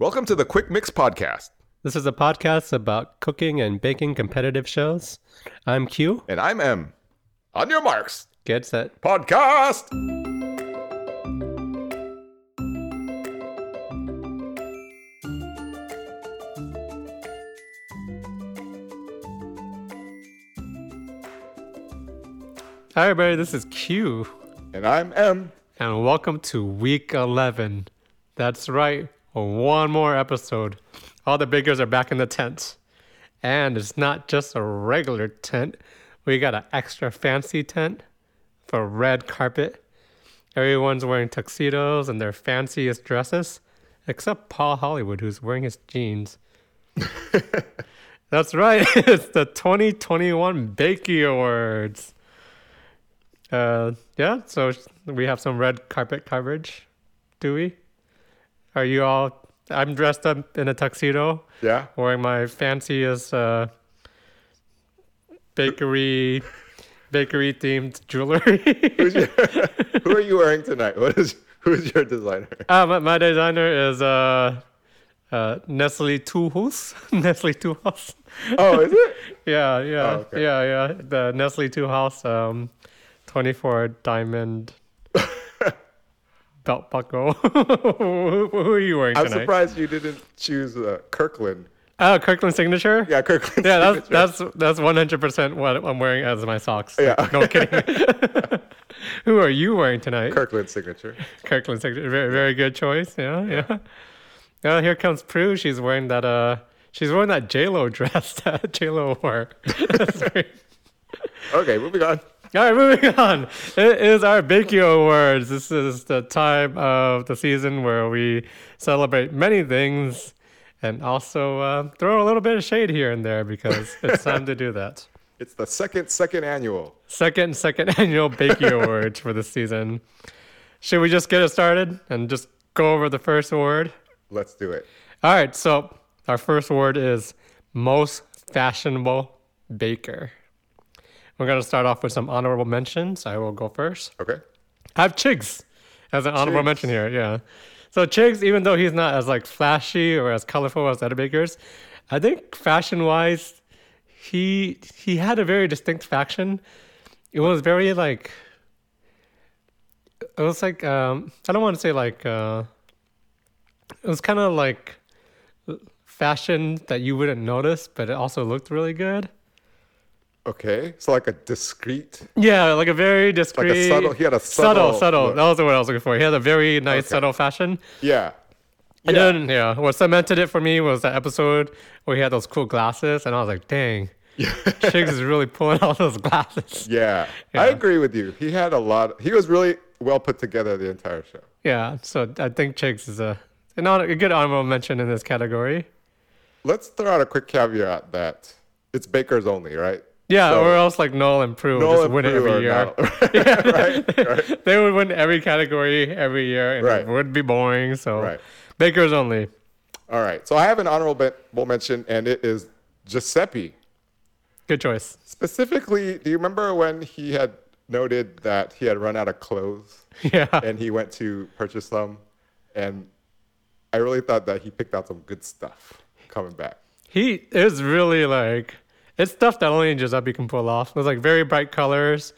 Welcome to the Quick Mix Podcast. This is a podcast about cooking and baking competitive shows. I'm Q. And I'm M. On your marks. Get set. Podcast. Hi, everybody. This is Q. And I'm M. And welcome to week 11. That's right. One more episode. All the biggers are back in the tent. And it's not just a regular tent, we got an extra fancy tent for red carpet. Everyone's wearing tuxedos and their fanciest dresses, except Paul Hollywood, who's wearing his jeans. That's right. It's the 2021 Bakey Awards. Uh, yeah, so we have some red carpet coverage. Do we? Are you all? I'm dressed up in a tuxedo, Yeah. wearing my fanciest uh, bakery bakery themed jewelry. Who's your, who are you wearing tonight? What is who's your designer? uh, my, my designer is uh, uh, Nestle Toll House. Nestle Toll House. Oh, is it? Yeah, yeah, Oh, okay. yeah, yeah. The Nestle Toll House um, 24 diamond belt buckle. who, are you wearing I'm tonight? surprised you didn't choose uh, Kirkland. Oh, Kirkland signature. Yeah, Kirkland. Yeah, that's signature. that's that's one hundred percent what I'm wearing as my socks. Yeah. no kidding. Who are you wearing tonight? Kirkland signature. Kirkland signature. Very very good choice. Yeah, yeah. Oh, here comes Prue. She's wearing that. Uh, she's wearing that J Lo dress that J Lo wore. Okay, moving on. All right, moving on. It is our Bakey Awards. This is the time of the season where we celebrate many things and also uh, throw a little bit of shade here and there because it's time to do that. It's the second second annual. Second, second annual Bakey Awards for this season. Should we just get it started and just go over the first award? Let's do it. All right, so our first award is Most Fashionable Baker. We're going to start off with some honorable mentions. I will go first. Okay. I have Chigs as an honorable Chigs. mention here. Yeah. So Chigs, even though he's not as like flashy or as colorful as other bakers, I think fashion wise, he he had a very distinct fashion. It was very like it was like um I don't want to say like uh it was kind of like fashion that you wouldn't notice, but it also looked really good. Okay. So like a discreet, Yeah, like a very discreet. like a subtle. He had a subtle, subtle. subtle. look. That was the word I was looking for. He had a very nice, Okay. subtle fashion. Yeah. And Yeah. then, yeah, what cemented it for me was that episode where he had those cool glasses, and I was like, dang, Chigs is really pulling out those glasses. Yeah, I agree with you. He had a lot. He was really well put together the entire show. Yeah, so I think Chigs is a, an hon- a good honorable mention in this category. Let's throw out a quick caveat that it's bakers only, right? Yeah, So- or else like Noel and Prue would Noel just win it every year. right, right, they would win every category every year, and Right. it would be boring. So right. Bakers only. All right. So I have an honorable mention, and it is Giuseppe. Good choice. Specifically, do you remember when he had noted that he had run out of clothes Yeah. and he went to purchase some? And I really thought that he picked out some good stuff coming back. He is really like it's stuff that only Giuseppe can pull off. It was like very bright colors,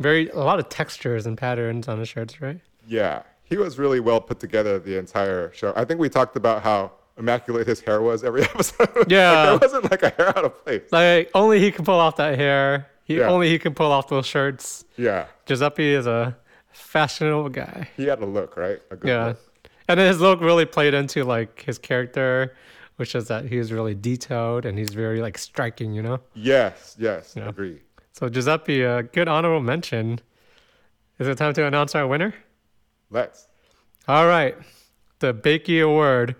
very a lot of textures and patterns on the shirts, right? Yeah, he was really well put together the entire show. I think we talked about how immaculate his hair was every episode. Yeah. like, there wasn't like a hair out of place. Like only he can pull off that hair. He Yeah. only he can pull off those shirts. Yeah, Giuseppe is a fashionable guy. he had a look, right? A good Yeah. look. And then his look really played into like his character, which is that he's really detailed and he's very like striking, you know? Yes, yes, Yeah. agree. So Giuseppe, a good honorable mention. Is it time to announce our winner? Let's. All right. The Bakey Award.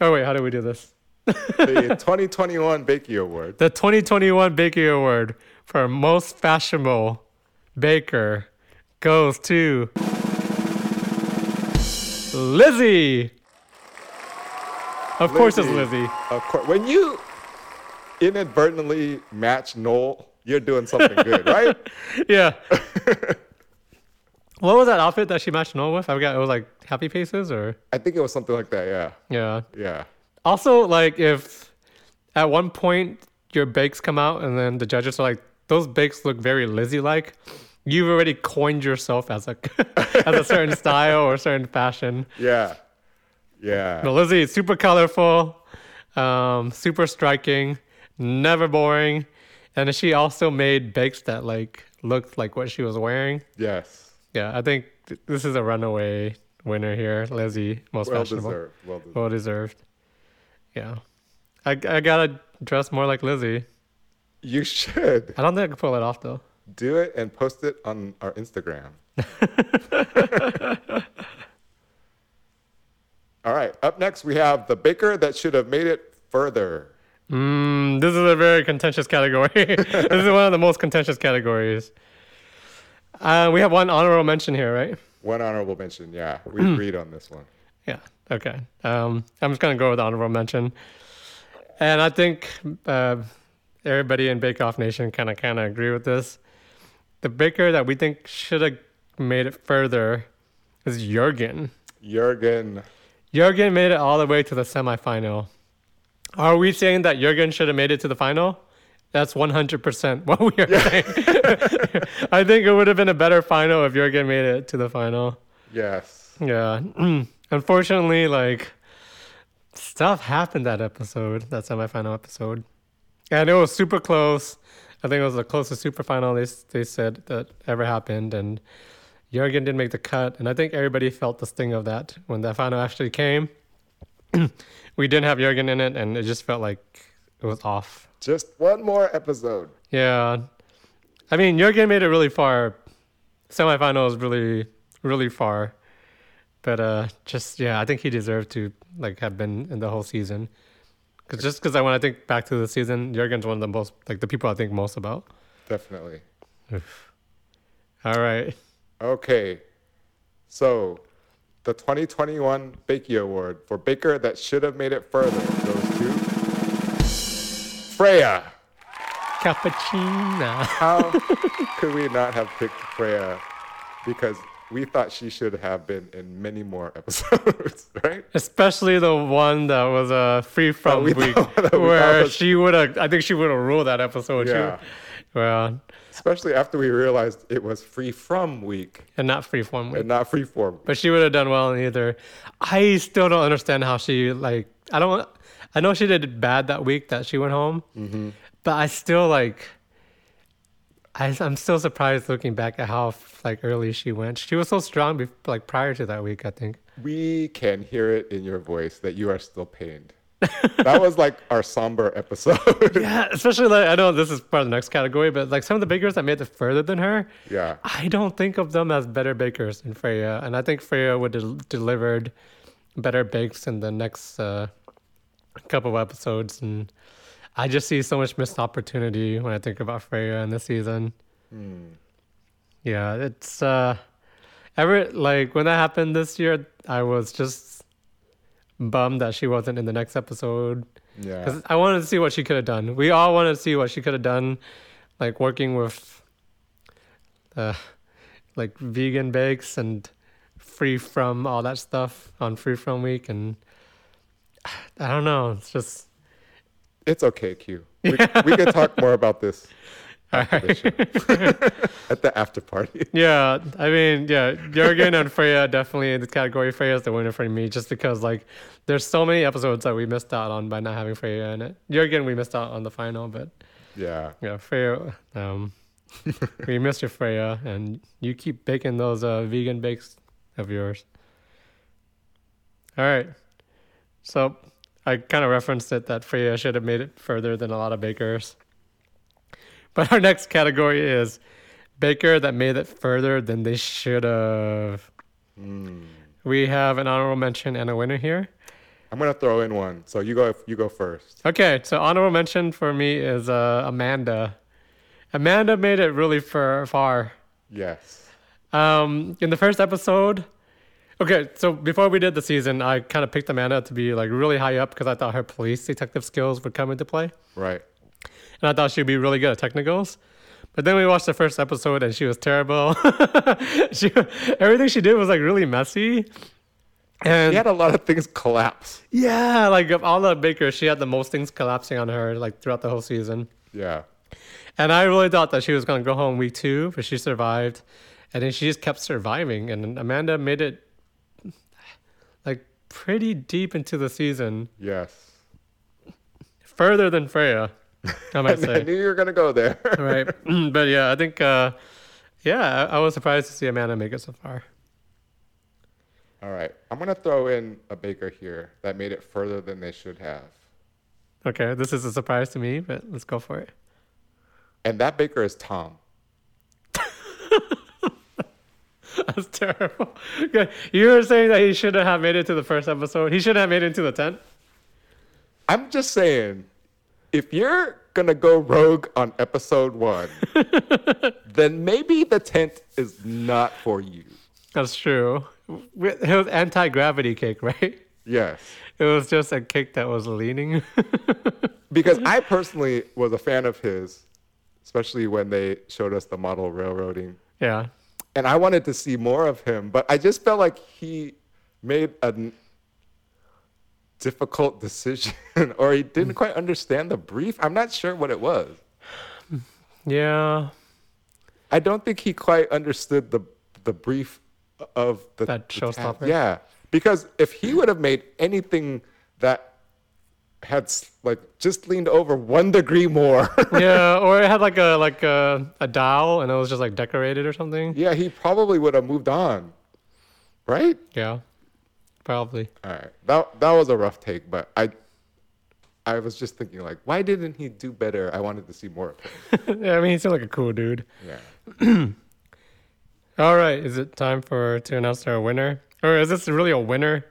Oh, wait, how do we do this? The 2021 Bakey Award. The 2021 Bakey Award for Most Fashionable Baker goes to Lizzie. Of course, it's Lizzie. Of course, when you inadvertently match Noel, you're doing something good, right? Yeah. What was that outfit that she matched Noel with? I forgot. It was like Happy Faces or I think it was something like that. Yeah. yeah. Yeah. Also, like if at one point your bakes come out and then the judges are like, those bakes look very Lizzie like, you've already coined yourself as a as a certain style or certain fashion. Yeah. Yeah. But Lizzie is super colorful, um, super striking, never boring, and she also made bakes that like looked like what she was wearing. Yes. Yeah, I think th- this is a runaway winner here, Lizzie, most Well fashionable. deserved. Well deserved. Well deserved. Yeah. I, I gotta dress more like Lizzie. You should I don't think I can pull it off though. do it and post it on our Instagram. All right. Up next, we have the baker that should have made it further. Mm, this is a very contentious category. this is one of the most contentious categories. Uh, we have one honorable mention here, right? One honorable mention. Yeah, we agreed on this one. Yeah. Okay. Um, I'm just gonna go with the honorable mention, and I think uh, everybody in Bake Off Nation kind of kind of agree with this. The baker that we think should have made it further is Jurgen. Jurgen. Jurgen made it all the way to the semifinal. Are we saying that Jurgen should have made it to the final? That's 100% what we are saying. I think it would have been a better final if Jurgen made it to the final. Yes. Yeah. Mm. Unfortunately, like, stuff happened that episode, that semifinal episode. And it was super close. I think it was the closest super final they, they said that ever happened. And Jurgen didn't make the cut. And I think everybody felt the sting of that when that final actually came. we didn't have Jurgen in it, and it just felt like it was off. Just one more episode. Yeah. I mean, Jurgen made it really far. Semifinal is really, really far. But uh, just yeah, I think he deserved to like have been in the whole season. Cause just because I when I think back to the season, Jurgen's one of the most like the people I think most about. Definitely. All right, Okay. So, the 2021 Bakey Award for baker that should have made it further goes to Freya. cappuccino. How could we not have picked Freya? Because we thought she should have been in many more episodes, right? Especially the one that was a free from we week, we where was- she would have. I think she would have ruled that episode. She- Yeah. well, Especially after we realized it was free from week and not free form week. and not free form. But she would have done well in either. I still don't understand how she like. I don't. I know she did bad that week that she went home, Mm-hmm. but I still like. I, I'm still surprised looking back at how like early she went. She was so strong, like prior to that week. I think. We can hear it in your voice that you are still pained. That was like our somber episode. Yeah, especially like I know this is part of the next category, but like some of the bakers that made it further than her, yeah. I don't think of them as better bakers than Freya, and I think Freya would have delivered better bakes in the next uh, couple of episodes, and I just see so much missed opportunity when I think about Freya in this season. Yeah, it's uh, ever like when that happened this year, I was just bummed that she wasn't in the next episode. Yeah. Because I wanted to see what she could have done. We all wanted to see what she could have done, like working with, uh, like vegan bakes and free from all that stuff on free from week, and I don't know. It's just It's okay, Q. We, we can talk more about this the show. at the after party. yeah. I mean, yeah, Jurgen and Freya definitely in this category. Freya is the winner for me, just because like there's so many episodes that we missed out on by not having Freya in it. Jurgen, we missed out on the final, but. Yeah. Yeah, Freya. Um, we missed you, Freya, and you keep baking those uh, vegan bakes of yours. All right. So I kind of referenced it that Freya should have made it further than a lot of bakers. But our next category is baker that made it further than they should have. We have an honorable mention and a winner here. I'm gonna throw in one. So you go. You go first. Okay, so honorable mention for me is uh, Amanda. Amanda made it really far. far. Yes. Um, in the first episode, okay, so before we did the season, I kind of picked Amanda to be like really high up because I thought her police detective skills would come into play, Right. And I thought she'd be really good at technicals. But then we watched the first episode and she was terrible. she, everything she did was like really messy. And He had a lot of things collapse. yeah, like of all the bakers, she had the most things collapsing on her like throughout the whole season. Yeah. And I really thought that she was going to go home week two, but she survived. And then she just kept surviving. And Amanda made it like pretty deep into the season, Yes. further than Freya, I might say. I knew you were gonna go there. right. but yeah, I think, uh, yeah, I, I was surprised to see Amanda make it so far. All right. I'm gonna throw in a baker here that made it further than they should have. Okay, this is a surprise to me, but let's go for it. And that baker is Tom. That's terrible. Okay, you were saying that he shouldn't have made it to the first episode. He shouldn't have made it into the tent. I'm just saying, if you're gonna go rogue on episode one, then maybe the tent is not for you. That's true. It was anti gravity cake, right? Yes. It was just a cake that was leaning. Because I personally was a fan of his, especially when they showed us the model railroading. yeah. And I wanted to see more of him, but I just felt like he made a n- difficult decision or he didn't quite understand the brief. I'm not sure what it was. Yeah. I don't think he quite understood the the brief of the That the showstopper? Yeah, because if he would have made anything that had like just leaned over one degree more, Yeah. Or it had like a like a, a dial and it was just like decorated or something. yeah, he probably would have moved on, right? Yeah. Probably. All right, that that was a rough take, but I I was just thinking like, why didn't he do better? I wanted to see more of him. yeah, I mean he seemed like a cool dude. Yeah. All right, is it time for to announce our winner? Or is this really a winner?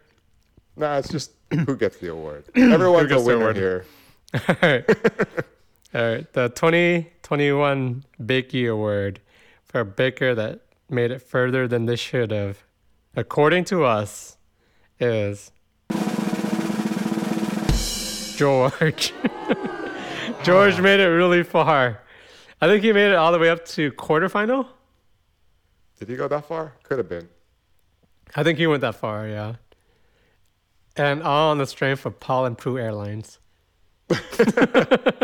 No, it's just who gets the award. Everyone's a gets the winner award? here. All right. All right. The 2021 Bakey Award for a baker that made it further than they should have, according to us, is George. George made it really far. I think he made it all the way up to quarterfinal. Did he go that far? Could have been. I think he went that far, yeah. And all on the strength of Paul and Prue Airlines.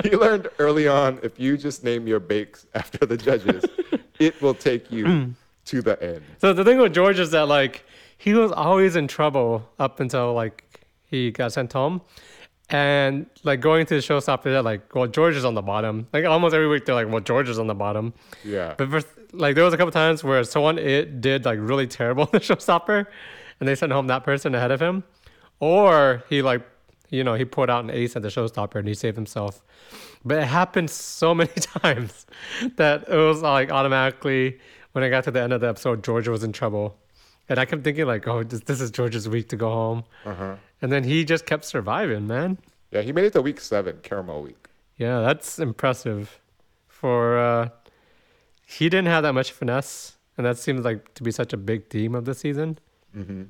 he learned early on if you just name your bakes after the judges, it will take you to the end. So the thing with George is that like he was always in trouble up until like he got sent home. And like going to the showstopper, they're like, well, George is on the bottom. Like almost every week, they're like, well, George is on the bottom. Yeah. But for, like there was a couple times where someone it did like really terrible in the showstopper, and they sent home that person ahead of him, or he like you know he put out an ace at the showstopper and he saved himself. But it happened so many times that it was like automatically when I got to the end of the episode, George was in trouble, and I kept thinking like, oh, this, this is George's week to go home, Uh-huh. and then he just kept surviving, man. Yeah, he made it to week seven, caramel week. Yeah, that's impressive. For uh he didn't have that much finesse, and that seems like to be such a big theme of the season. Mm-hmm.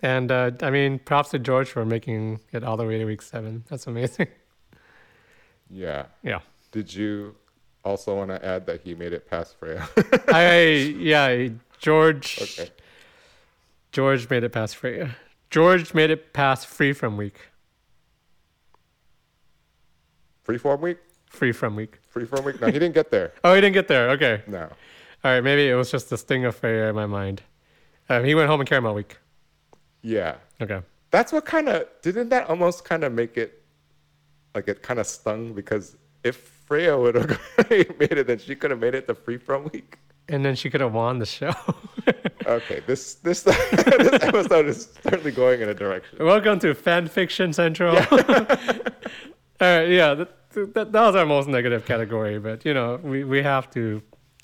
And uh, I mean, props to George for making it all the way to week seven. That's amazing. Yeah. yeah, Did you also want to add that he made it past Freya? I yeah George okay. George made it past Freya. George made it past free from week. Freeform week? Free from week. Freeform week? No, he didn't get there. Oh, he didn't get there. Okay, No. all right. Maybe it was just the sting of Freya in my mind. Um, he went home in caramel week. Yeah. Okay. That's what kind of didn't that almost kind of make it like it kind of stung because if Freya would have made it, then she could have made it to from week. And then she could have won the show. Okay, this this this episode is certainly going in a direction. Welcome to Fan Fiction Central. All right, yeah, that, that, that was our most negative category, but you know, we, we have to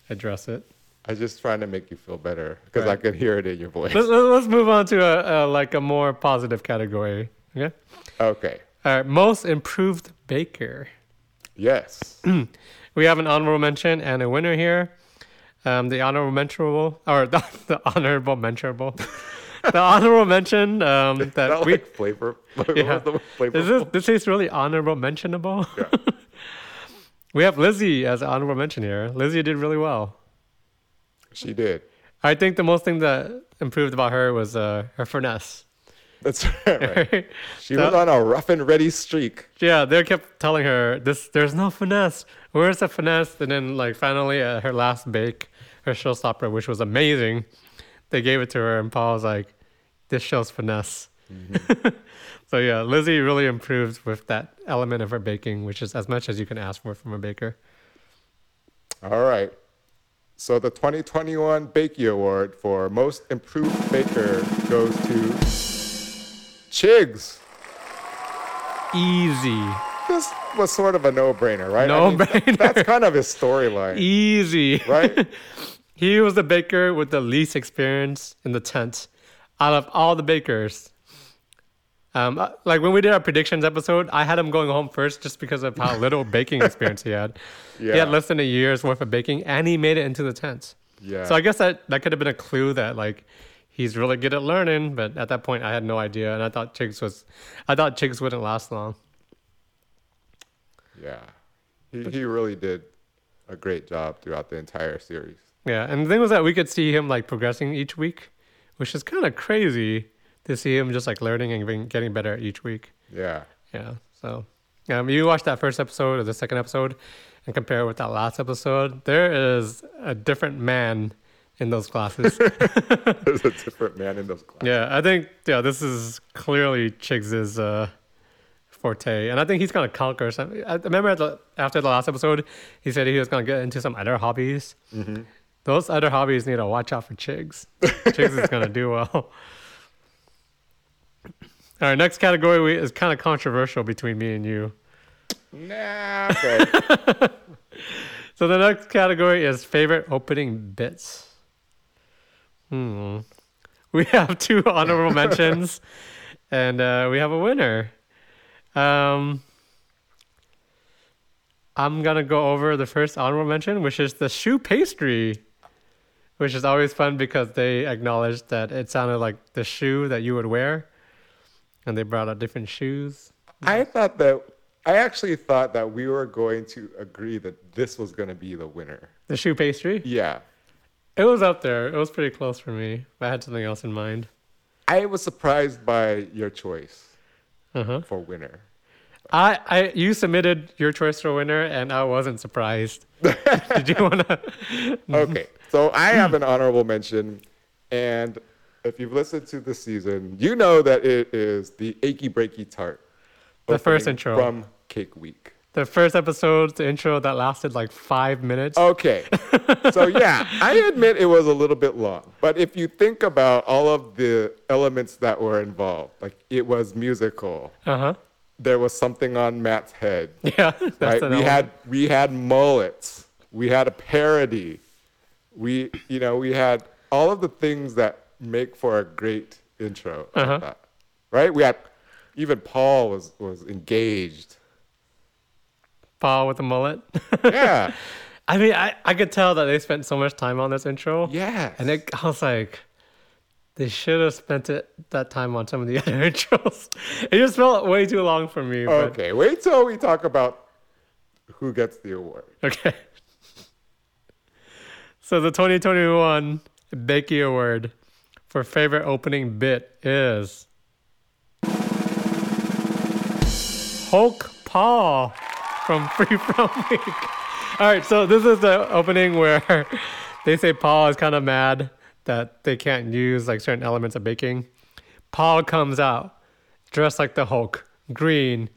address it. I'm just trying to make you feel better because I Right. could hear it in your voice. Let's, let's move on to a, a like a more positive category. Okay. Okay. All right, most improved baker. Yes. We have an honorable mention and a winner here. Um, the honorable mentionable or the, the honorable mentionable. the honorable mention um, Not that we like flavor. Yeah. word Is this this is really honorable mentionable? Yeah. We have Lizzie as honorable mention here. Lizzie did really well. She did. I think the most thing that improved about her was uh, her finesse. That's right. right. She So- was on a rough and ready streak. Yeah, they kept telling her this. There's no finesse. Where's the finesse? And then, like, finally, at her last bake, her showstopper, which was amazing, they gave it to her, and Paul was like, "This shows finesse." Mm-hmm. so yeah, Lizzie really improved with that element of her baking, which is as much as you can ask for from a baker. All right. So the 2021 Bakey Award for Most Improved Baker goes to Chigs. Easy, This was sort of a no-brainer, right? No-brainer. that's kind of his storyline, easy. right? he was the baker with the least experience in the tent out of all the bakers. Um, uh, like when we did our predictions episode, I had him going home first just because of how little baking experience he had. Yeah. He had less than a year's worth of baking, and he made it into the tent. Yeah. So I guess that that could have been a clue that like he's really good at learning. But at that point, I had no idea, and I thought Chigs was, I thought Chigs wouldn't last long. Yeah. He, he really did a great job throughout the entire series. Yeah, and the thing was that we could see him like progressing each week, which is kind of crazy to see him just like learning and getting- better each week. Yeah. Yeah, so um, you watch that first episode or the second episode and compare it with that last episode. There is a different man in those classes. There's a different man in those classes. yeah, I think yeah, this is clearly Chigs's uh, forte, and I think he's gonna conquer some. I remember at the, after the last episode, he said he was gonna get into some other hobbies. Those other hobbies need to watch out for Chigs. Chigs is gonna do well. All right, next category we, is kind of controversial between me and you. Nah, okay. So the next category is favorite opening bits. Hmm. We have two honorable mentions, and uh, we have a winner. Um, I'm gonna go over the first honorable mention, which is the choux pastry, which is always fun because they acknowledged that it sounded like the shoe that you would wear, and they brought out different shoes. I thought that I actually thought that we were going to agree that this was going to be the winner. The choux pastry. Yeah. It was up there. It was pretty close for me. I had something else in mind. I was surprised by your choice Uh huh. for winner. I, I, you submitted your choice for winner, and I wasn't surprised. Did you wanna? Okay, so I have an honorable mention, and if you've listened to the season, you know that it is the Achy Breaky Tart. The first intro. from Cake Week. The first episode, the intro that lasted like five minutes. Okay, so yeah, I admit it was a little bit long, but if you think about all of the elements that were involved, like it was musical, Uh huh. There was something on Matt's head, Yeah. That's right? We had we had mullets. We had a parody. We you know we had all of the things that make for a great intro. Uh-huh. thought. Right? We had even Paul was was engaged. Paul with the mullet. Yeah. I mean, I, I could tell that they spent so much time on this intro. Yeah. And it, I was like, they should have spent it that time on some of the other intros. It just felt way too long for me. But, okay. Wait till we talk about who gets the award. Okay. So the 2021 Bakey Award for favorite opening bit is Hulk Paul from Free From Week. All right, so this is the opening where they say Paul is kind of mad that they can't use like certain elements of baking. Paul comes out dressed like the Hulk, green,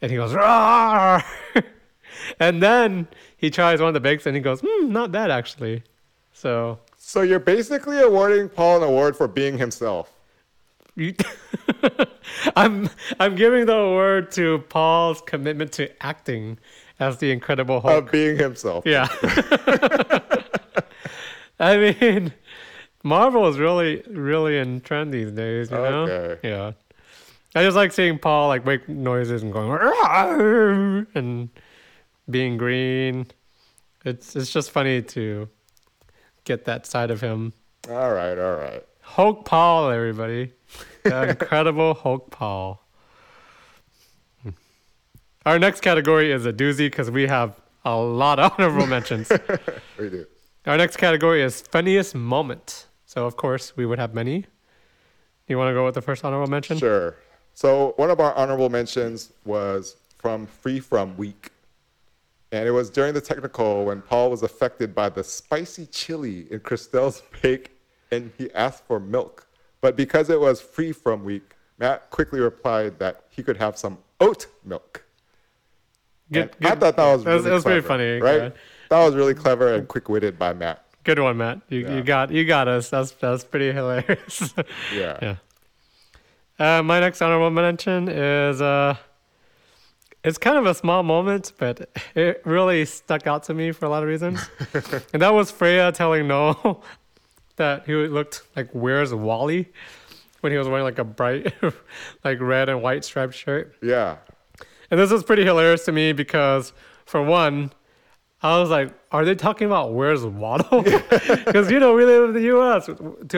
and he goes, Rawr! and then he tries one of the bakes and he goes, hmm, not bad actually. So So you're basically awarding Paul an award for being himself. you, I'm I'm giving the award to Paul's commitment to acting as the Incredible Hulk. Of being himself. yeah. I mean, Marvel is really really in trend these days. You know. Okay. Yeah. I just like seeing Paul like make noises and going and being green. It's it's just funny to get that side of him. All right, all right. Hulk Paul, everybody. The incredible Hulk Paul. Hmm. Our next category is a doozy because we have a lot of honorable mentions. We do. Our next category is funniest moment. So, of course, we would have many. You want to go with the first honorable mention? Sure. So one of our honorable mentions was from Free From Week. And it was during the technical when Paul was affected by the spicy chili in Crystelle's bake and he asked for milk. But because it was Free From Week, Matt quickly replied that he could have some oat milk. Good, And I thought that was that was- really that was pretty funny, right? yeah. That was really clever and quick-witted by Matt. Good one, Matt. You, Yeah. you got you got us. That's that's pretty hilarious. Yeah. yeah. Uh, my next honorable mention is uh, it's kind of a small moment, but it really stuck out to me for a lot of reasons. and that was Freya telling Noel that he looked like "Where's Wally?" when he was wearing like a bright, like red and white striped shirt. Yeah. And this was pretty hilarious to me because, for one, I was like, "Are they talking about where's Waldo?" Because you know we live in the U.S. To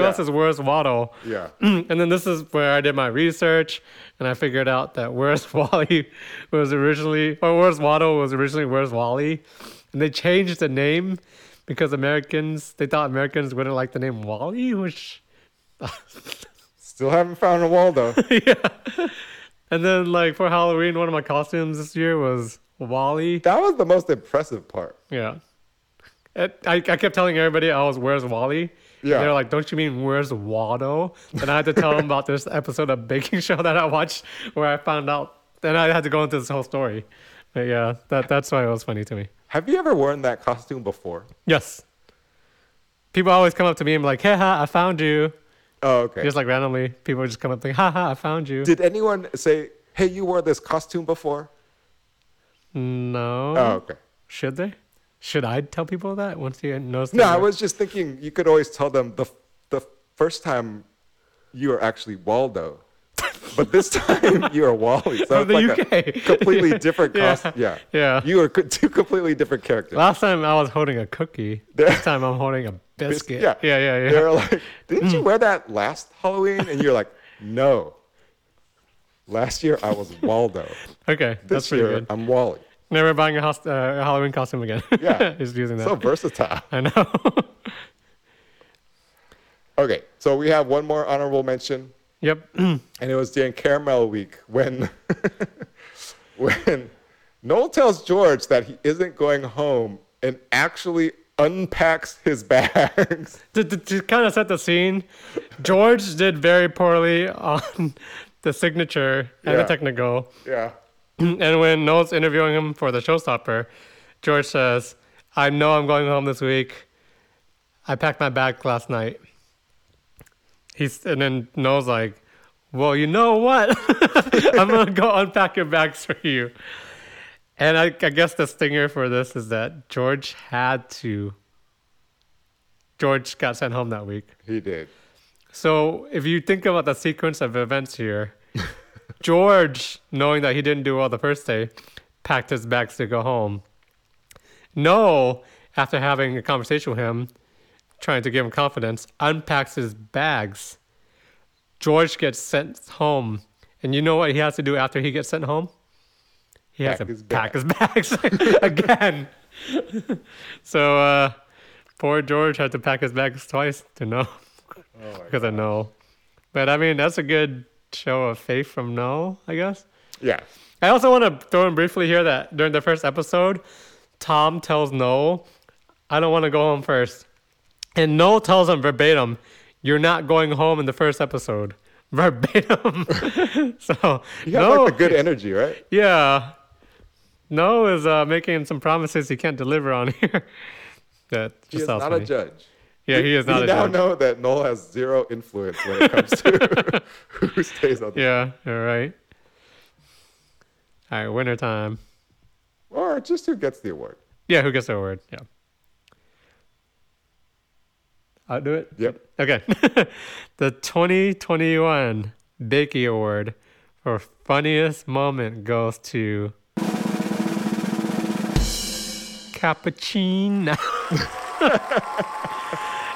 us, Yeah. is where's Waldo. Yeah. and then this is where I did my research, and I figured out that where's Wally was originally, or where's Waldo was originally where's Wally, and they changed the name because Americans they thought Americans wouldn't like the name Wally, which Still haven't found a Waldo. yeah. And then like for Halloween, one of my costumes this year was Wally. that was the most impressive part. Yeah. It, I, I kept telling everybody I was where's Wally. Yeah. They're like, don't you mean where's Waldo? And I had to tell them about this episode of Baking Show that I watched where I found out. Then I had to go into this whole story. But yeah, that that's why it was funny to me. Have you ever worn that costume before? Yes. People always come up to me and be like, hey, ha, I found you. Oh, okay. Just like randomly, people just come up and think, ha ha, I found you. Did anyone say, "Hey, you wore this costume before"? No. Oh, okay. Should they? Should I tell people that once you notice? No, I was just thinking you could always tell them the the first time you are actually Waldo, but this time you are Wally. So From the like UK. completely different Yeah. costume. Yeah. Yeah. You are two completely different characters. Last time I was holding a cookie. This time I'm holding a biscuit. Yeah. yeah, yeah. yeah. They're like, didn't you mm. wear that last Halloween? And you're like, no. Last year I was Waldo. Okay, that's This pretty year good. I'm Wally. Never buying a, host- uh, a Halloween costume again. Yeah. Just using that. So versatile. I know. Okay, so we have one more honorable mention. yep. and it was during caramel week when when Noel tells George that he isn't going home and actually unpacks his bags. to, to, to kind of set the scene, George did very poorly on the signature and Yeah. the technical. Yeah. And when Noel's interviewing him for the showstopper, George says, I know I'm going home this week. I packed my bag last night. He's and then Noel's like, Well, you know what? I'm gonna go unpack your bags for you. And I, I guess the stinger for this is that George had to George got sent home that week. He did. So if you think about the sequence of events here, George, knowing that he didn't do well the first day, packed his bags to go home. Noel, after having a conversation with him, trying to give him confidence, unpacks his bags. George gets sent home. And you know what he has to do after he gets sent home? He has Pack to his pack his bags again. so uh, poor George had to pack his bags twice to know because of Noel. But I mean, that's a good show of faith from Noel, I guess. Yeah. I also want to throw in briefly here that during the first episode, Tom tells Noel, I don't want to go home first. And Noel tells him verbatim, You're not going home in the first episode. Verbatim. so, You have Noel, like the good energy, right? yeah. Noel is uh, making some promises he can't deliver on here. that He just is sounds not funny. a judge. Yeah, he is not we a now judge. know that Noel has zero influence when it comes to who stays on the Yeah, all right. All right, winter time. or just who gets the award. Yeah, who gets the award? Yeah. I'll do it. Yep. Okay. the 2021 Bakey Award for funniest moment goes to Cappuccino.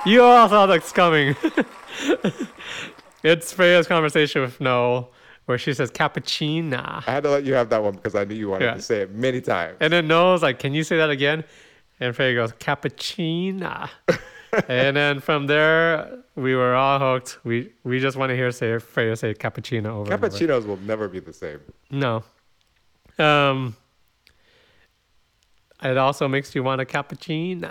you all saw this coming. it's Freya's conversation with Noel where she says cappuccina. I had to let you have that one because I knew you wanted Yeah. to say it many times. And then Noel's like, Can you say that again? And Freya goes, Cappuccina. and then from there, we were all hooked. We we just want to hear say Freya say cappuccino over. and over. Cappuccinos will never be the same. No. Um. It also makes you want a cappuccino.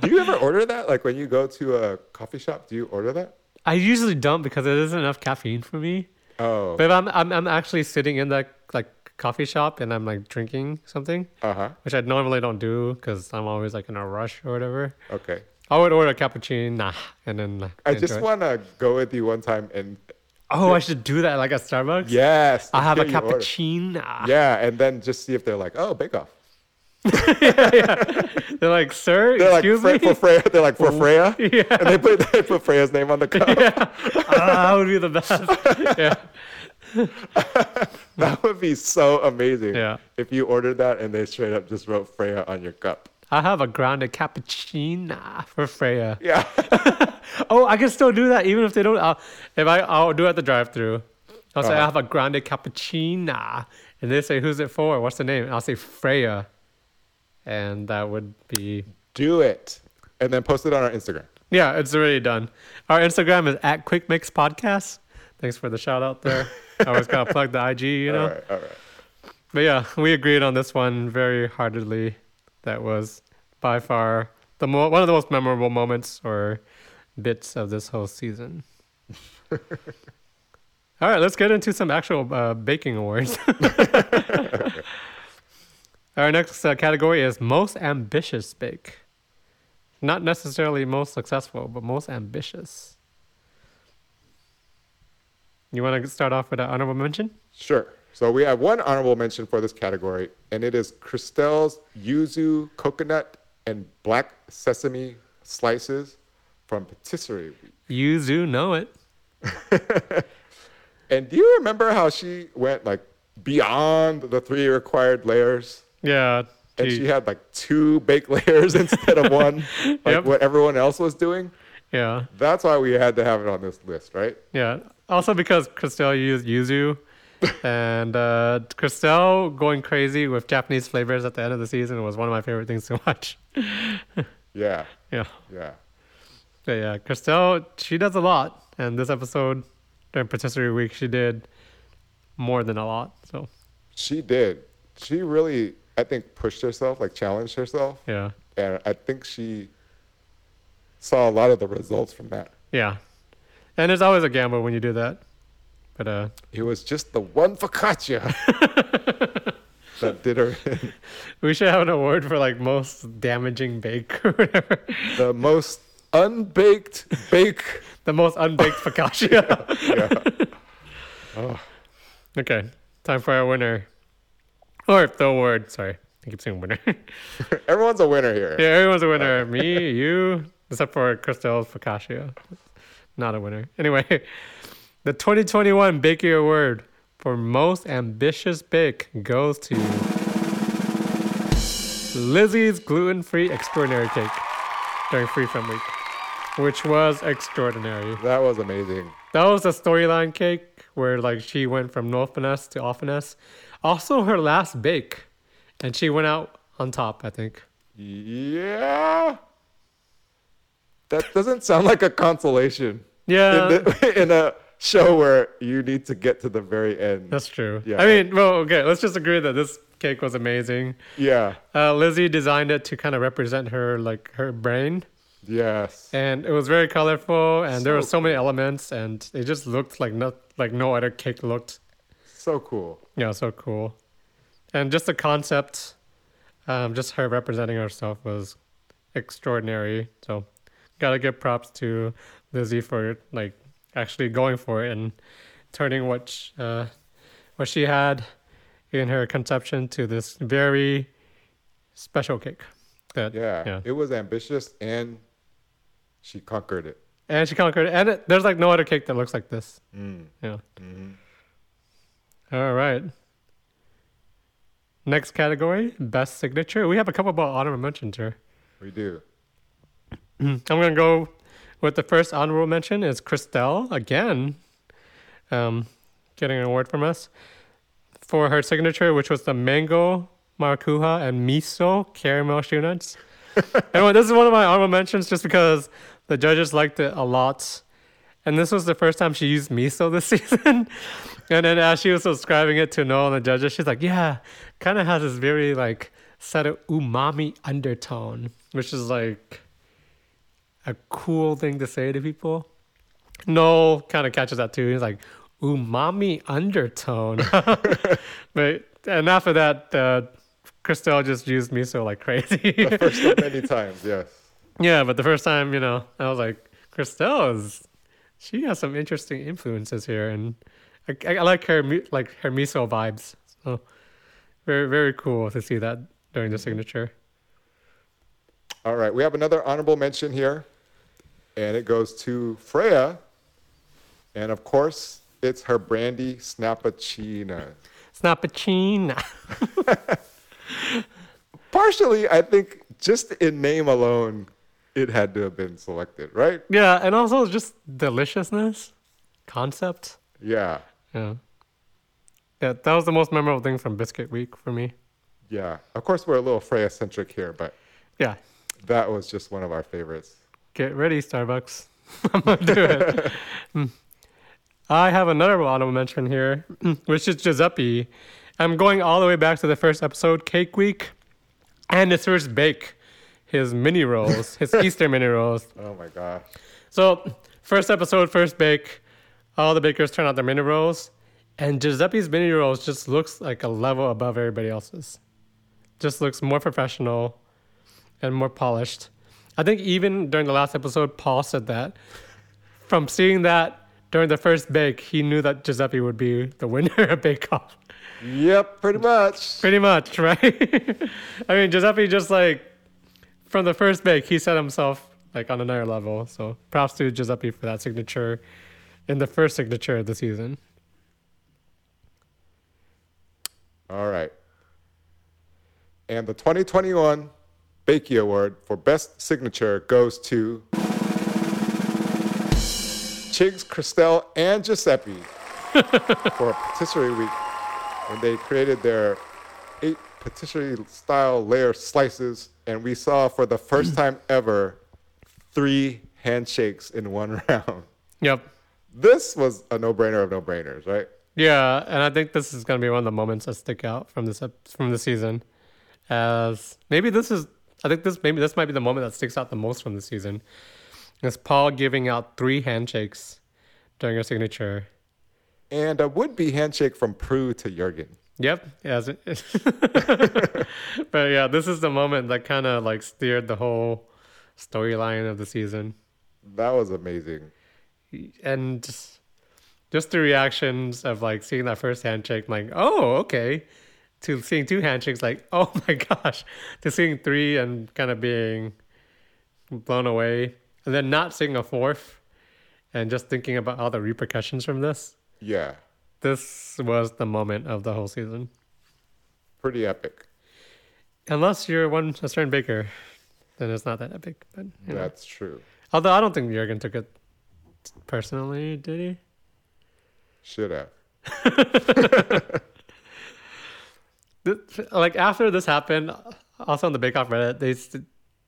Do you ever order that? Like when you go to a coffee shop, do you order that? I usually don't because it isn't enough caffeine for me. Oh, But if I'm, I'm I'm actually sitting in that like coffee shop and I'm like drinking something, uh huh. which I normally don't do because I'm always like in a rush or whatever. Okay. I would order a cappuccino and then I just want to go with you one time and Oh, I should do that like at Starbucks. yes, I have a you order. cappuccino. Yeah, and then just see if they're like, oh, bake off. They're like, sir, They're like excuse Fre- me. for Freya. They're like for Freya, yeah, and they put they put Freya's name on the cup. Ah, that would be the best. yeah, That would be so amazing. Yeah. If you ordered that and they straight up just wrote Freya on your cup. I have a grande cappuccino for Freya. Yeah. Oh, I can still do that even if they don't. I'll, if I, I'll do it at the drive-through. I'll say I Uh-huh. have a grande cappuccino, and they say, "Who's it for? What's the name?" And I'll say Freya, and that would be Do it, and then post it on our Instagram. yeah. It's already done. Our Instagram is at Quick Mix Podcast. Thanks for the shout out there. I always gotta plug the IG, you know. All right. All right. But yeah, we agreed on this one very heartedly. That was by far the mo- one of the most memorable moments or bits of this whole season. All right, let's get into some actual uh, baking awards. Our next uh, category is most ambitious bake. Not necessarily most successful, but most ambitious. You want to start off with an honorable mention? Sure. So we have one honorable mention for this category, and it is Crystelle's yuzu coconut and black sesame slices from Patisserie Week. You know it. And do you remember how she went like beyond the three required layers? Yeah. And she had like two bake layers instead of one, like Yep. what everyone else was doing. yeah. That's why we had to have it on this list, right? Yeah. Also because Crystelle used yuzu. and uh, Crystelle going crazy with Japanese flavors at the end of the season was one of my favorite things to watch. Yeah, Yeah. yeah. But yeah, Crystelle, she does a lot. And this episode during Patisserie Week, she did more than a lot. So She did. She really, I think, pushed herself, like challenged herself. yeah. And I think she saw a lot of the results from that. Yeah. And it's always a gamble when you do that. But uh It was just the one focaccia that did her in. we should have an award for like most damaging bake or whatever. the most unbaked bake. The most unbaked focaccia. Yeah. Okay, time for our winner. Or the award, sorry. I keep saying winner. Everyone's a winner here. Yeah, everyone's a winner. Me, you, except for Crystelle's focaccia. Not a winner. Anyway, the 2021 Bakey Award for most ambitious bake goes to Lizzie's gluten-free extraordinary cake during Free From Week, which was extraordinary. That was amazing. That was a storyline cake where like she went from no finesse to all finesse. Also her last bake. And she went out on top, I think. Yeah. That doesn't sound like a consolation Yeah. in, the, in a show where you need to get to the very end. that's true. Yeah. I mean, well, okay, let's just agree that this cake was amazing. Yeah. Uh, Lizzie designed it to kind of represent her like her brain. Yes. And it was very colorful and there were so many elements and it just looked like no like no other cake looked. So cool. Yeah, so cool. And just the concept, um, just her representing herself was extraordinary. So, gotta give props to Lizzie for like actually going for it and turning what sh- uh, what she had in her conception to this very special cake. That Yeah. yeah, It was ambitious and she conquered it. and she conquered it. And it, there's like no other cake that looks like this. Mm. Yeah. hmm All right. Next category, best signature. We have a couple of honorable mentions here. We do. I'm gonna go with the first honorable mention is Crystelle again. Um, getting an award from us for her signature, which was the mango maracuja and miso caramel choux nuts. anyway, this is one of my honorable mentions just because the judges liked it a lot. And this was the first time she used miso this season. and then as she was describing it to Noel and the judges, she's like, yeah, kind of has this very like subtle umami undertone, which is like a cool thing to say to people. Noel kind of catches that too. He's like, umami undertone. but and after that, uh, Crystelle just used miso like crazy. The first of many times, yes. yeah, but the first time, you know, I was like, Crystelle is, she has some interesting influences here, and I, I, like her like her miso vibes. So very very cool to see that during the mm-hmm. signature. All right, we have another honorable mention here, and it goes to Freya. And of course, it's her brandy snappuccino. Snappuccino. Partially, I think just in name alone, it had to have been selected, right? Yeah, and also just deliciousness concept. Yeah, Yeah. Yeah, that was the most memorable thing from Biscuit Week for me. yeah. Of course, we're a little Freya centric here, but Yeah. that was just one of our favorites. Get ready, Starbucks. I'm gonna do it. Mm. I have another honorable mention here, which is Giuseppe. I'm going all the way back to the first episode, Cake Week, and his first bake, his mini rolls, his Easter mini rolls. Oh my gosh. So, first episode, first bake, all the bakers turn out their mini rolls, and Giuseppe's mini rolls just looks like a level above everybody else's. Just looks more professional and more polished. I think even during the last episode, Paul said that. From seeing that during the first bake, he knew that Giuseppe would be the winner of Bake Off. Yep, pretty much. Pretty much, right? I mean, Giuseppe just like from the first bake, he set himself like on another level. So props to Giuseppe for that signature in the first signature of the season. All right. And the 2021 Bakey Award for Best Signature goes to Chigs, Crystelle, and Giuseppe for Patisserie Week when they created their eight patisserie style layer slices. And we saw for the first time ever three handshakes in one round. Yep. This was a no brainer of no brainers, right? Yeah, and I think this is gonna be one of the moments that stick out from this from the season. As maybe this is, I think this maybe this might be the moment that sticks out the most from the season. Is Paul giving out three handshakes during her signature? And a would be handshake from Prue to Jurgen. Yep. As but yeah, this is the moment that kind of like steered the whole storyline of the season, That was amazing. and just, just the reactions of like seeing that first handshake, like, oh, okay, to seeing two handshakes, like, oh my gosh, to seeing three and kind of being blown away, and then not seeing a fourth, and just thinking about all the repercussions from this. Yeah, This was the moment of the whole season. pretty epic. Unless you're one a certain baker, then it's not that epic. But you know. That's true. although I don't think Jurgen took it personally, did he? Should have. Like after this happened, also on the Bake Off Reddit, they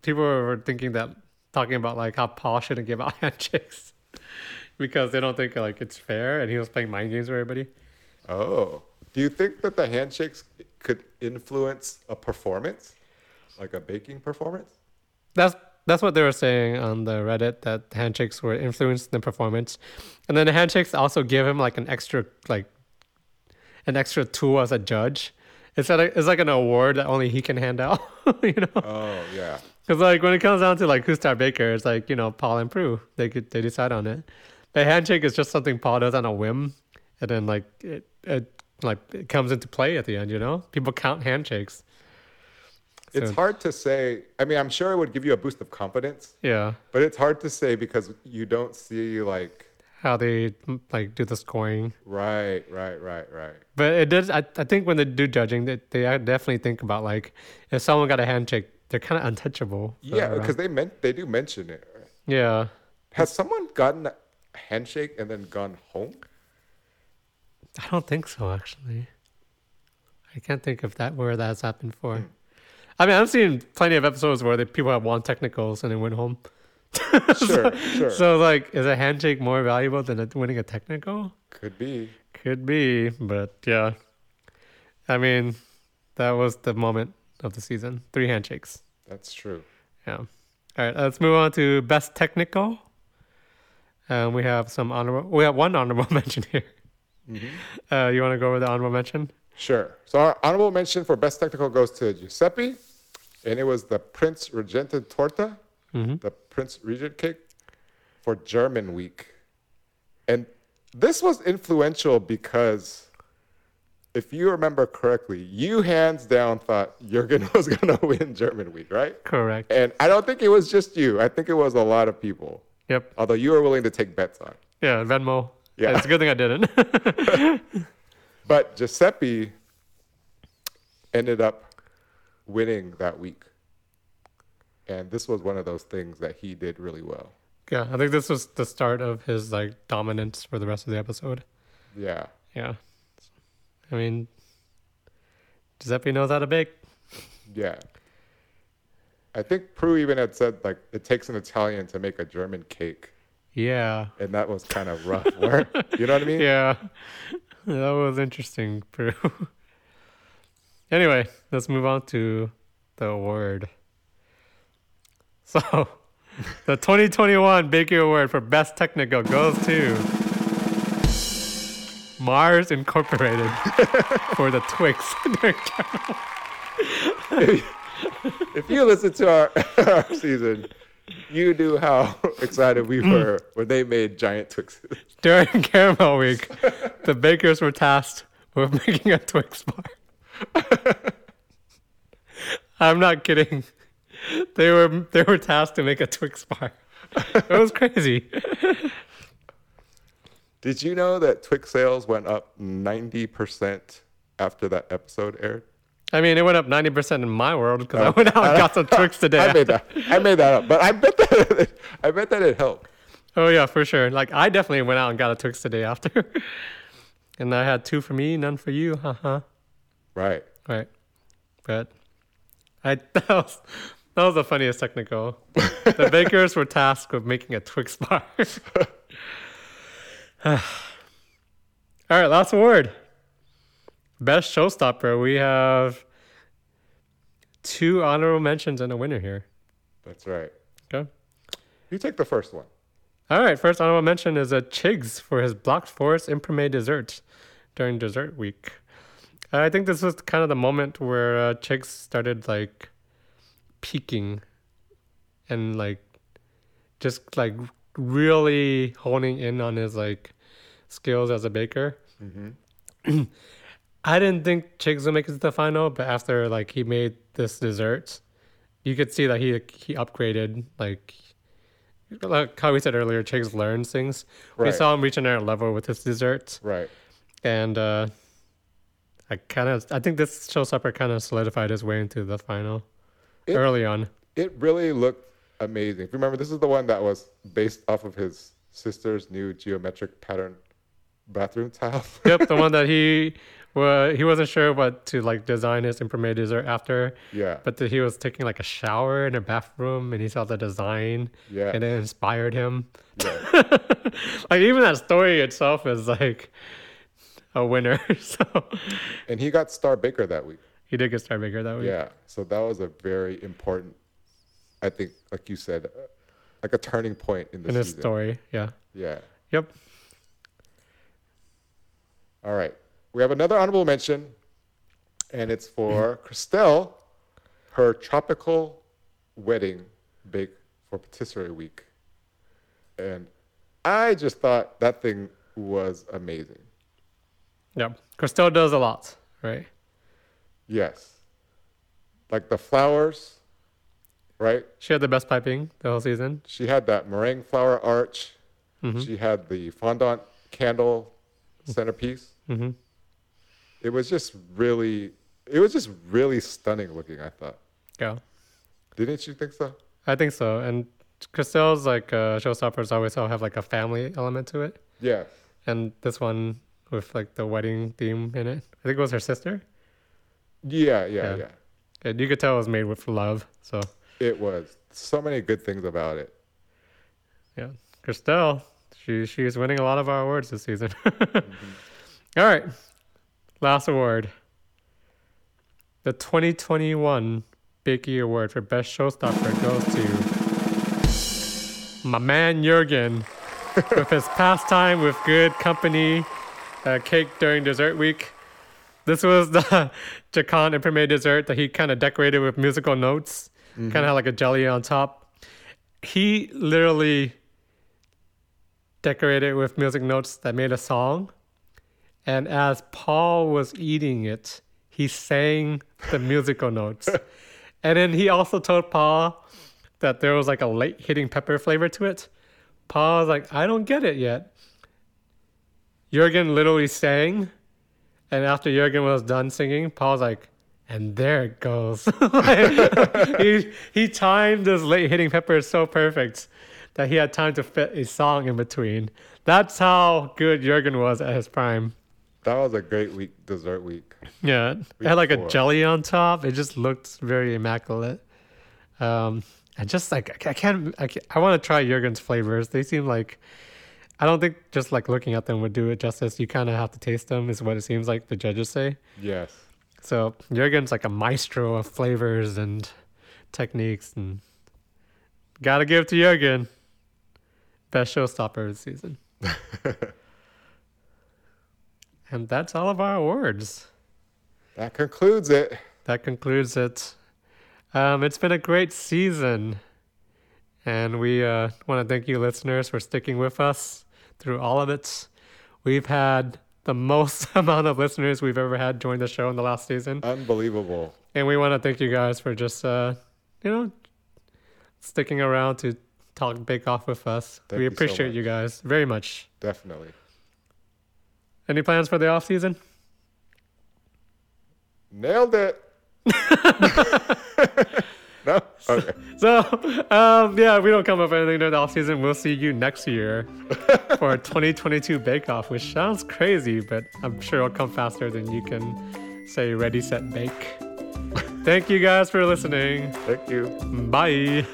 people were thinking that talking about like how Paul shouldn't give out handshakes because they don't think like it's fair, and he was playing mind games with everybody. Oh, do you think that the handshakes could influence a performance, like a baking performance? That's that's what they were saying on the Reddit that handshakes were influenced the performance, and then the handshakes also give him like an extra like an extra tool as a judge. It's like it's like an award that only he can hand out, you know. Oh yeah, Because like when it comes down to like who's star baker, it's like you know Paul and Prue. They could they decide on it. But handshake is just something Paul does on a whim, and then like it, it like it comes into play at the end. You know, people count handshakes. it's hard to say. I mean, I'm sure it would give you a boost of confidence, Yeah, but it's hard to say because you don't see like how they like do the scoring. right, right, right, right. But it does. I, I think when they do judging, they, they definitely think about like if someone got a handshake, they're kind of untouchable. Yeah, because they meant they do mention it. right? yeah, Has someone gotten handshake and then gone home? I don't think so, actually. I can't think of that where that's happened for. Hmm. I mean, I've seen plenty of episodes where the people have won technicals and then went home. Sure, sure. So, like, is a handshake more valuable than a, winning a technical? Could be. Could be, but yeah. I mean, that was the moment of the season. Three handshakes. That's true. Yeah. All right, let's move on to best technical. Um, we have some honorable. We have one honorable mention here. Uh, you want to go over the honorable mention? Sure. So our honorable mention for best technical goes to Giuseppe, and it was the Prince Regente Torta, the Prince Regent cake for German Week. And this was influential because if you remember correctly, you hands down thought Jurgen was going to win German Week, right? Correct. And I don't think it was just you. I think it was a lot of people. Yep. Although you were willing to take bets on. Yeah, Venmo. Yeah. It's a good thing I didn't. But Giuseppe ended up winning that week. And this was one of those things that he did really well. yeah, I think this was the start of his like dominance for the rest of the episode. Yeah. Yeah. I mean, Giuseppe knows how to bake. Yeah. I think Prue even had said like it takes an Italian to make a German cake. Yeah. And that was kind of rough. Where, you know what I mean? Yeah. That was interesting, Prue. anyway, let's move on to the award. So, the 2021 Bakey Award for Best Technical goes to Mars Incorporated for the Twix. If you listen to our, our season, you knew how excited we mm. were when they made giant Twixes. During Caramel Week, the bakers were tasked with making a Twix bar. I'm not kidding. They were they were tasked to make a Twix bar. It was crazy. Did you know that Twix sales went up 90% after that episode aired? I mean, it went up 90% in my world because I oh. went out and got some Twix today. I made that. I made that up, but I bet that I bet that it helped. Oh yeah, for sure. Like I definitely went out and got a Twix today after, and I had two for me, none for you. Haha. Right. Right. But I that was that was the funniest technical. the bakers were tasked with making a Twix bar. All right, last word. Best showstopper. We have two honorable mentions and a winner here. That's right. Okay. You take the first one. All right, first honorable mention is a Chigs for his Black Forest Imprimé dessert during dessert week. I think this was kind of the moment where uh, Chigs started like peaking and like just like really honing in on his like skills as a baker. I didn't think Chigs would make it to the final, but after like he made this dessert, you could see that he he upgraded like like how we said earlier, Chigs learns things. We saw him reach another level with his desserts, Right. and uh, I kind of I think this showstopper kind of solidified his way into the final It- early on. It really looked amazing. If you remember, this is the one that was based off of his sister's new geometric pattern bathroom tile. yep, the one that he wa he wasn't sure what to like design his imprimatur dessert after, yeah. but that he was taking like a shower in a bathroom and he saw the design Yeah. and it inspired him. yeah. Like even that story itself is like a winner. so And he got Star Baker that week. he did get Star Baker that week. Yeah. So that was a very important, I think, like you said, uh, like a turning point in the in his story. Yeah. Yeah. Yep. All right. We have another honorable mention, and it's for mm-hmm. Crystelle, her tropical wedding bake for patisserie week. And I just thought that thing was amazing. Yeah, Crystelle does a lot, right? Yes. Like the flowers, right? She had the best piping the whole season. She had that meringue flower arch. Mm-hmm. She had the fondant candle mm-hmm. centerpiece. Mm-hmm. It was just really, it was just really stunning looking. I thought. Yeah. Didn't you think so? I think so. And Crystelle's like uh, showstoppers always have like a family element to it. Yeah. And this one with like the wedding theme in it. I think it was her sister. Yeah, yeah, Yeah. yeah. And you could tell it was made with love. So It was so many good things about it. yeah, Crystelle, she she's winning a lot of our awards this season. All right, last award. The 2021 Bakey Award for Best Showstopper goes to my man Jurgen with his pastime with good company, uh, cake during dessert week. This was the Joconde Imprimé dessert that he kind of decorated with musical notes, kind of like a jelly on top. He literally decorated with music notes that made a song. And as Paul was eating it, he sang the musical notes. And then he also told Paul that there was like a late hitting pepper flavor to it. Paul was like, I don't get it yet. Jurgen literally sang. And after Jurgen was done singing, Paul's like, and there it goes. Like, he, he timed this late hitting pepper so perfect that he had time to fit a song in between. That's how good Jurgen was at his prime. That was a great week, dessert week. Yeah, it had like a jelly on top. It just looked very immaculate. Um, and just like I can't, I, can't, I want to try Jurgen's flavors. They seem like I don't think just like looking at them would do it justice. You kind of have to taste them, is what it seems like the judges say. Yes. So Jurgen's like a maestro of flavors and techniques, and gotta give to Jurgen. Best showstopper of the season. and that's all of our awards. That concludes it. That concludes it. Um, it's been a great season, and we uh, want to thank you, listeners, for sticking with us through all of it. We've had the most amount of listeners we've ever had join the show in the last season. Unbelievable. And we want to thank you guys for just, uh, you know, sticking around to talk Bake Off with us. Thank we you so appreciate you guys very much. Definitely. Any plans for the off season? Nailed it. no? Okay. So, um, yeah, we don't come up with anything during the off season. We'll see you next year for our 2022 Bake Off, which sounds crazy, but I'm sure it'll come faster than you can say ready, set, bake. Thank you guys for listening. Thank you. Bye.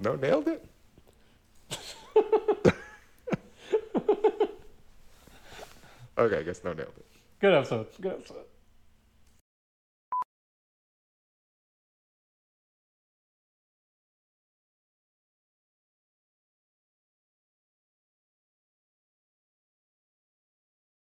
No, nailed it? Okay, I guess no nailed it. Good episode. Good episode.